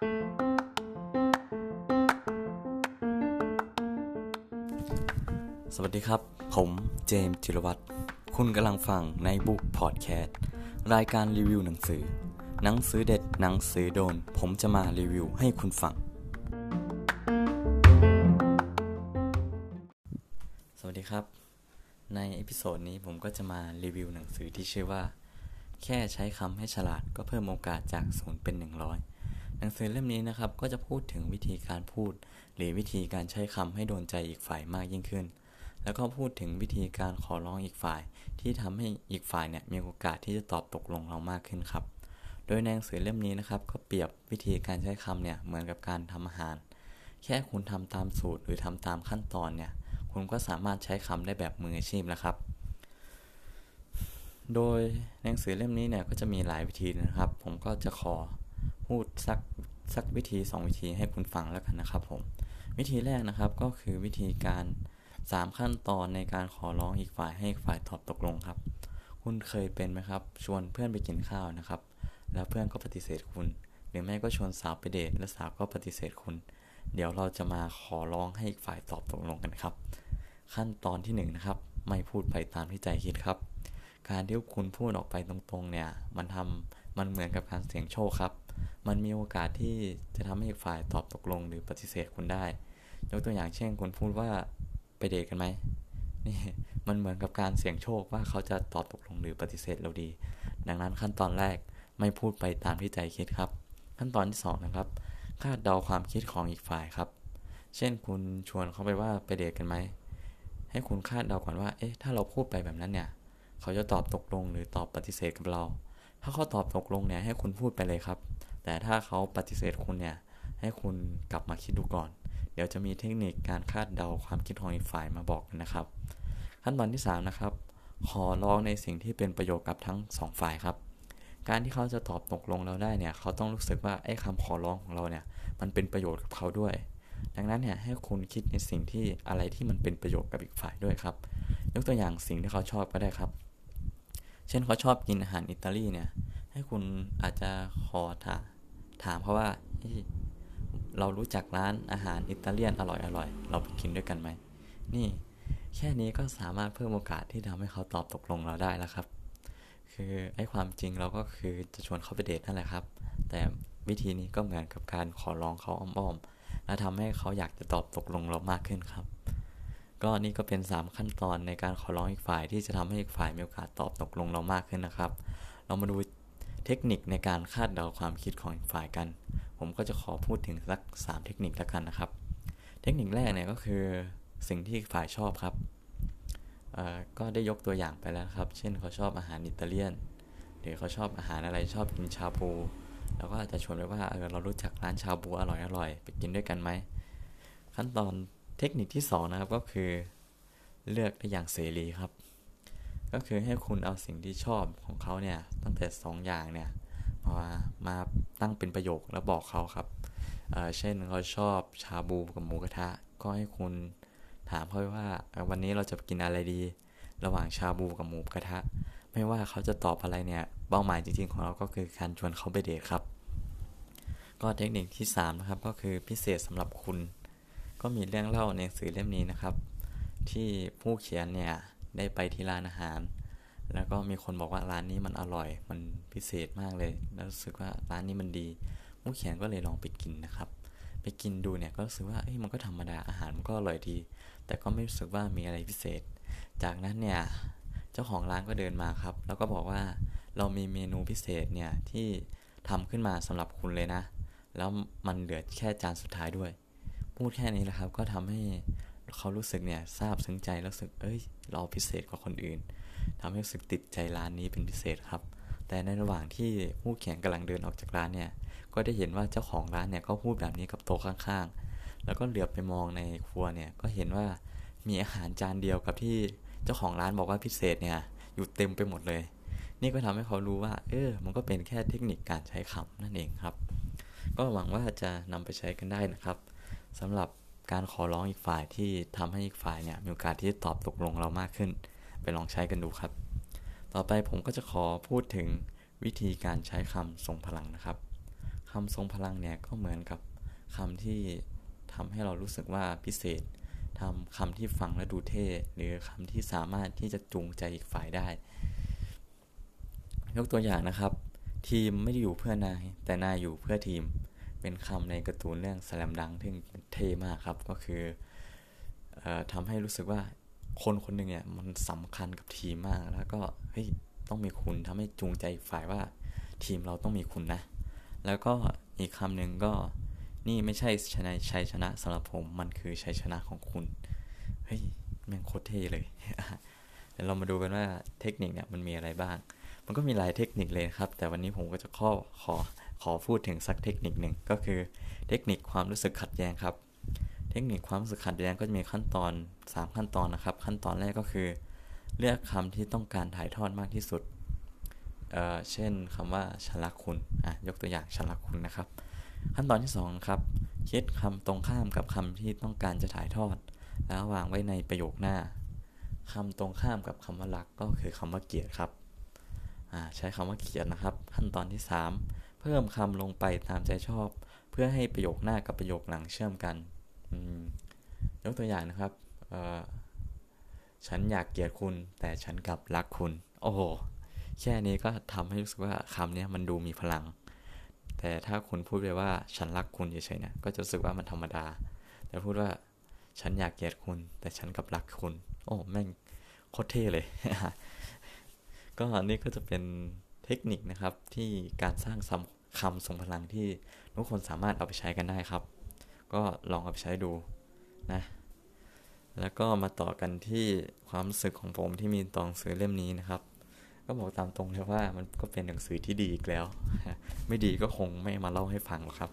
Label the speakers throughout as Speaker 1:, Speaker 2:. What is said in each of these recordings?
Speaker 1: สวัสดีครับ ผมเจมส์จิรวัตรคุณกำลังฟัง Nightbooks Podcast รายการรีวิวหนังสือ หนังสือเด็ดหนังสือโดน ผมจะมารีวิวให้คุณฟัง สวัสดีครับ ใน episode นี้ผมก็จะมารีวิวหนังสือที่ชื่อว่า แค่ใช้คำให้ฉลาดก็เพิ่มโอกาสจากศูนย์เป็น100 หนังสือเล่มนี้นะครับก็จะพูดถึงวิธีการพูด หรือวิธีการใช้คำให้โดนใจอีกฝ่ายมากยิ่งขึ้น แล้วก็พูดถึงวิธีการขอร้องอีกฝ่าย ที่ทำให้อีกฝ่ายเนี่ยมีโอกาสที่จะตอบตกลงเรามากขึ้นครับ โดยในหนังสือเล่มนี้นะครับก็เปรียบวิธีการใช้คำเนี่ยเหมือนกับการทำอาหาร แค่คุณทำตามสูตรหรือทำตามขั้นตอนเนี่ยคุณก็สามารถใช้คำได้แบบมืออาชีพแล้วครับโดยหนังสือเล่มนี้เนี่ยก็จะมีหลายวิธีนะครับ ผมก็จะขอพูดสัก สักวิธี 2 วิธีให้คุณฟังแล้วกันนะครับผม วิธีแรกนะครับก็คือวิธีการ 3 ขั้นตอนในการขอร้องอีกฝ่ายให้ฝ่ายตอบตกลงครับ คุณเคยเป็นไหมครับ ชวนเพื่อนไปกินข้าวนะครับ แล้วเพื่อนก็ปฏิเสธคุณ หรือไม่ก็ชวนสาวไปเดทแล้วสาวก็ปฏิเสธคุณ เดี๋ยวเราจะมาขอร้องให้อีกฝ่ายตอบตกลงกันครับ ขั้นตอนที่1นนะครับไม่พูดไปตามที่ใจคิดครับ การที่คุณพูดออกไปตรงๆเนี่ยมันทำมันเหมือนกับการเสี่ยงโชคครับ มันมีโอกาสที่จะทำให้อีกฝ่ายตอบตกลงหรือปฏิเสธคุณได้ ยกตัวอย่างเช่นคุณพูดว่าไปเดทกันไหมนี่มันเหมือนกับการเสี่ยงโชคว่าเขาจะตอบตกลงหรือปฏิเสธเราดี ดังนั้นขั้นตอนแรกไม่พูดไปตามที่ใจคิดครับ ขั้นตอนที่2นะครับคาดเดาความคิดของอีกฝ่ายครับ เช่นคุณชวนเขาไปว่าไปเดทกันไหม ให้คุณคาดเดาก่อนว่า เอ๊ะ ถ้าเราพูดไปแบบนั้นเนี่ย เขาจะตอบตกลงหรือตอบปฏิเสธกับเรา ถ้าเขาตอบตกลงเนี่ยให้คุณพูดไปเลยครับ แต่ถ้าเขาปฏิเสธคุณเนี่ย ให้คุณกลับมาคิดดูก่อน เดี๋ยวจะมีเทคนิคการคาดเดาความคิดของอีกฝ่ายมาบอกนะครับ ขั้นตอนที่ 3 นะครับ ขอร้องในสิ่งที่เป็นประโยชน์กับทั้ง 2 ฝ่ายครับ การที่เขาจะตอบตกลงเราได้เนี่ย เขาต้องรู้สึกว่าไอ้คำขอร้องของเราเนี่ย มันเป็นประโยชน์กับเขาด้วย ดังนั้นเนี่ยให้คุณคิดในสิ่งที่อะไรที่มันเป็นประโยชน์กับอีกฝ่ายด้วยครับ ยกตัวอย่างสิ่งที่เขาชอบก็ได้ครับ เช่นเขาชอบกินอาหารอิตาลีเนี่ย ให้คุณอาจจะขอถามถามเขาว่าเรารู้จักร้านอาหารอิตาเลียนอร่อยอร่อยเราไปกินด้วยกันไหม นี่แค่นี้ก็สามารถเพิ่มโอกาสที่ทำให้เขาตอบตกลงเราได้แล้วครับ คือไอ้ความจริงเราก็คือจะชวนเขาไปเดทนั่นแหละครับ แต่วิธีนี้ก็เหมือนกับการขอร้องเขาอ้อมๆ และทำให้เขาอยากจะตอบตกลงเรามากขึ้นครับ ก็นี่ก็เป็น 3 ขั้นตอนในการขอร้องอีกฝ่ายที่จะทำให้อีกฝ่ายมีโอกาสตอบตกลงเรามากขึ้นนะครับ เรามาดู เทคนิคในการคาดเดาความคิดของอีกฝ่ายกัน ผมก็จะขอพูดถึงสัก 3 เทคนิคแล้วกันนะครับ เทคนิคแรกเนี่ยก็คือสิ่งที่ฝ่ายชอบครับ ก็ได้ยกตัวอย่างไปแล้วครับ เช่นเขาชอบอาหารอิตาเลียน หรือเขาชอบอาหารอะไรชอบกินชาบูเราก็อาจจะชวนไปว่าเออเรารู้จักร้านชาบูอร่อยอร่อยไปกินด้วยกันไหม ขั้นตอนเทคนิคที่2นะครับก็คือ เลือกได้อย่างเสรีครับ ก็คือให้คุณเอาสิ่งที่ชอบของเขาเนี่ยตั้งแต่ 2 อย่างเนี่ยมามาตั้งเป็นประโยคแล้วบอกเขาครับเเช่นเขาชอบชาบูกับหมูกระทะ ก็ให้คุณถามเขาว่าวันนี้เราจะกินอะไรดี ระหว่างชาบูกับหมูกระทะ ไม่ว่าเขาจะตอบอะไรเนี่ยเป้าหมายจริงๆของเราก็คือการชวนเขาไปเดทครับ ก็เทคนิคที่3นะครับก็คือพิเศษสำหรับคุณ ก็มีเรื่องเล่าในสื่อเล่มนี้นะครับ ที่ผู้เขียนเนี่ย ได้ไปที่ร้านอาหาร แล้วก็มีคนบอกว่าร้านนี้มันอร่อย มันพิเศษมากเลย แล้วรู้สึกว่าร้านนี้มันดีผู้เขียนก็เลยลองไปกินนะครับ ไปกินดูเนี่ยก็รู้สึกว่าเอ้ยมันก็ธรรมดาอาหารมันก็อร่อยดี แต่ก็ไม่รู้สึกว่ามีอะไรพิเศษ จากนั้นเนี่ยเจ้าของร้านก็เดินมาครับ แล้วก็บอกว่าเรามีเมนูพิเศษเนี่ยที่ทำขึ้นมาสำหรับคุณเลยนะ แล้วมันเหลือแค่จานสุดท้ายด้วย พูดแค่นี้แหละครับ ก็ทำให้ เขารู้สึกเนี่ยทราบซึ้งใจรู้สึกเอ้ย เราพิเศษกว่าคนอื่นทำให้รู้สึกติดใจร้านนี้เป็นพิเศษครับ แต่ในระหว่างที่ผู้แข่งกำลังเดินออกจากร้านเนี่ย ก็ได้เห็นว่าเจ้าของร้านเนี่ยก็พูดแบบนี้กับโต๊ะข้างๆ แล้วก็เหลือบไปมองในครัวเนี่ยก็เห็นว่ามีอาหารจานเดียวกับที่เจ้าของร้านบอกว่าพิเศษเนี่ยอยู่เต็มไปหมดเลย นี่ก็ทำให้เขารู้ว่า เออ มันก็เป็นแค่เทคนิคการใช้คำนั่นเองครับ ก็หวังว่าจะนำไปใช้กันได้นะครับสำหรับ การขอร้องอีกฝ่ายที่ทำให้อีกฝ่ายเนี่ยมีโอกาสที่จะตอบตกลงเรามากขึ้น ไปลองใช้กันดูครับ ต่อไปผมก็จะขอพูดถึงวิธีการใช้คำทรงพลังนะครับคคำทรงพลังเนี่ยก็เหมือนกับคำที่ทำให้เรารู้สึกว่าพิเศษทำคำที่ฟังแล้วดูเท่ หรือคำที่สามารถที่จะจูงใจอีกฝ่ายได้ ยกตัวอย่างนะครับ ทีมไม่ได้อยู่เพื่อนายแต่นายอยู่เพื่อทีม เป็นคำในการ์ตูนเรื่องสแลมดังที่เท่มากครับก็คืออทำให้รู้สึกว่าคนคนหนึ่งเนี่ยมันสำคัญกับทีมมากแล้วก็เฮ้ยต้องมีคุณทำให้จูงใจฝ่ายว่าทีมเราต้องมีคุณนะ แล้วก็อีกคำหนึ่งก็นี่ไม่ใช่ชนะชัยชนะสำหรับผมมันคือชัยชนะของคุณเฮ้ยแม่งโคตรเท่เลยเดี๋ยวเรามาดูกันว่าเทคนิคเนี่ยมันมีอะไรบ้าง มันก็มีหลายเทคนิคเลยครับ แต่วันนี้ผมก็จะข้อขอ ขอพูดถึงสักเทคนิคหนึ่งก็คือเทคนิคความรู้สึกขัดแย้งครับ เทคนิคความรู้สึกขัดแย้งก็จะมีขั้นตอน 3 ขั้นตอนนะครับ ขั้นตอนแรกก็คือ เลือกคำที่ต้องการถ่ายทอดมากที่สุดเเช่นคำว่าฉันรักคุณอะยกตัวอย่างฉันรักคุณนะครับ ขั้นตอนที่2ครับคิดคำตรงข้ามกับคำที่ต้องการจะถ่ายทอด แล้ววางไว้ในประโยคหน้าคำตรงข้ามกับคำว่ารักก็คือคำว่าเกลียดครับใช้คำว่าเกลียดนะครับ ขั้นตอนที่ 3 เพิ่มคำลงไปตามใจชอบ เพื่อให้ประโยคหน้ากับประโยคหลังเชื่อมกันยกตัวอย่างนะครับฉันอยากเกลียดคุณ แต่ฉันกลับรักคุณ โอ้โห แค่นี้ก็ทำให้รู้สึกว่าคำนี้มันดูมีพลัง แต่ถ้าคุณพูดไปว่าฉันรักคุณเฉยๆเนี่ยก็จะรู้สึกว่ามันธรรมดา แต่พูดว่าฉันอยากเกลียดคุณ แต่ฉันกลับรักคุณ โอ้แม่งโคตรเท่เลย ก็นี่ก็จะเป็น เทคนิคนะครับที่การสร้างคำทรงพลังที่ทุกคนสามารถเอาไปใช้กันได้ครับ ก็ลองเอาไปใช้ดูนะแล้วก็มาต่อกันที่ความรู้สึกของผมที่มีตองซื้อเล่มนี้นะครับ ก็บอกตามตรงเลยว่ามันก็เป็นหนังสือที่ดีอีกแล้ว ไม่ดีก็คงไม่มาเล่าให้ฟังหรอกครับ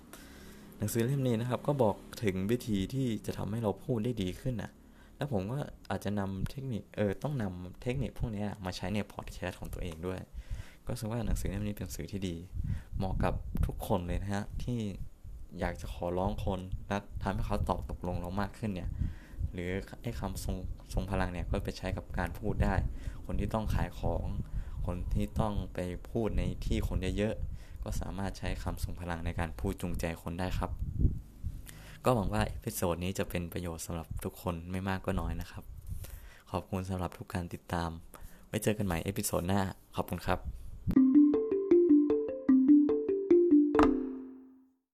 Speaker 1: หนังสือเล่มนี้นะครับ ก็บอกถึงวิธีที่จะทำให้เราพูดได้ดีขึ้นนะแล้วผมก็อาจจะนำเทคนิคเออต้องนำเทคนิคพวกนี้มาใช้ในพอดแคสต์ของตัวเองด้วย ก็แสดงว่าหนังสือเล่มนี้เป็นหนังสือที่ดี เหมาะกับทุกคนเลยนะฮะ ที่อยากจะขอร้องคนและทำให้เขาตอบตกลงเรามากขึ้นเนี่ย หรือไอ้คำทรงทรงพลังเนี่ยก็ไปใช้กับการพูดได้ คนที่ต้องขายของ คนที่ต้องไปพูดในที่คนเยอะๆก็สามารถใช้คำทรงพลังในการพูดจูงใจคนได้ครับ ก็หวังว่า episode นี้จะเป็นประโยชน์สำหรับทุกคนไม่มากก็น้อยนะครับ ขอบคุณสำหรับทุกการติดตามไว้เจอกันใหม่เอพิโซดหน้าขอบคุณครับ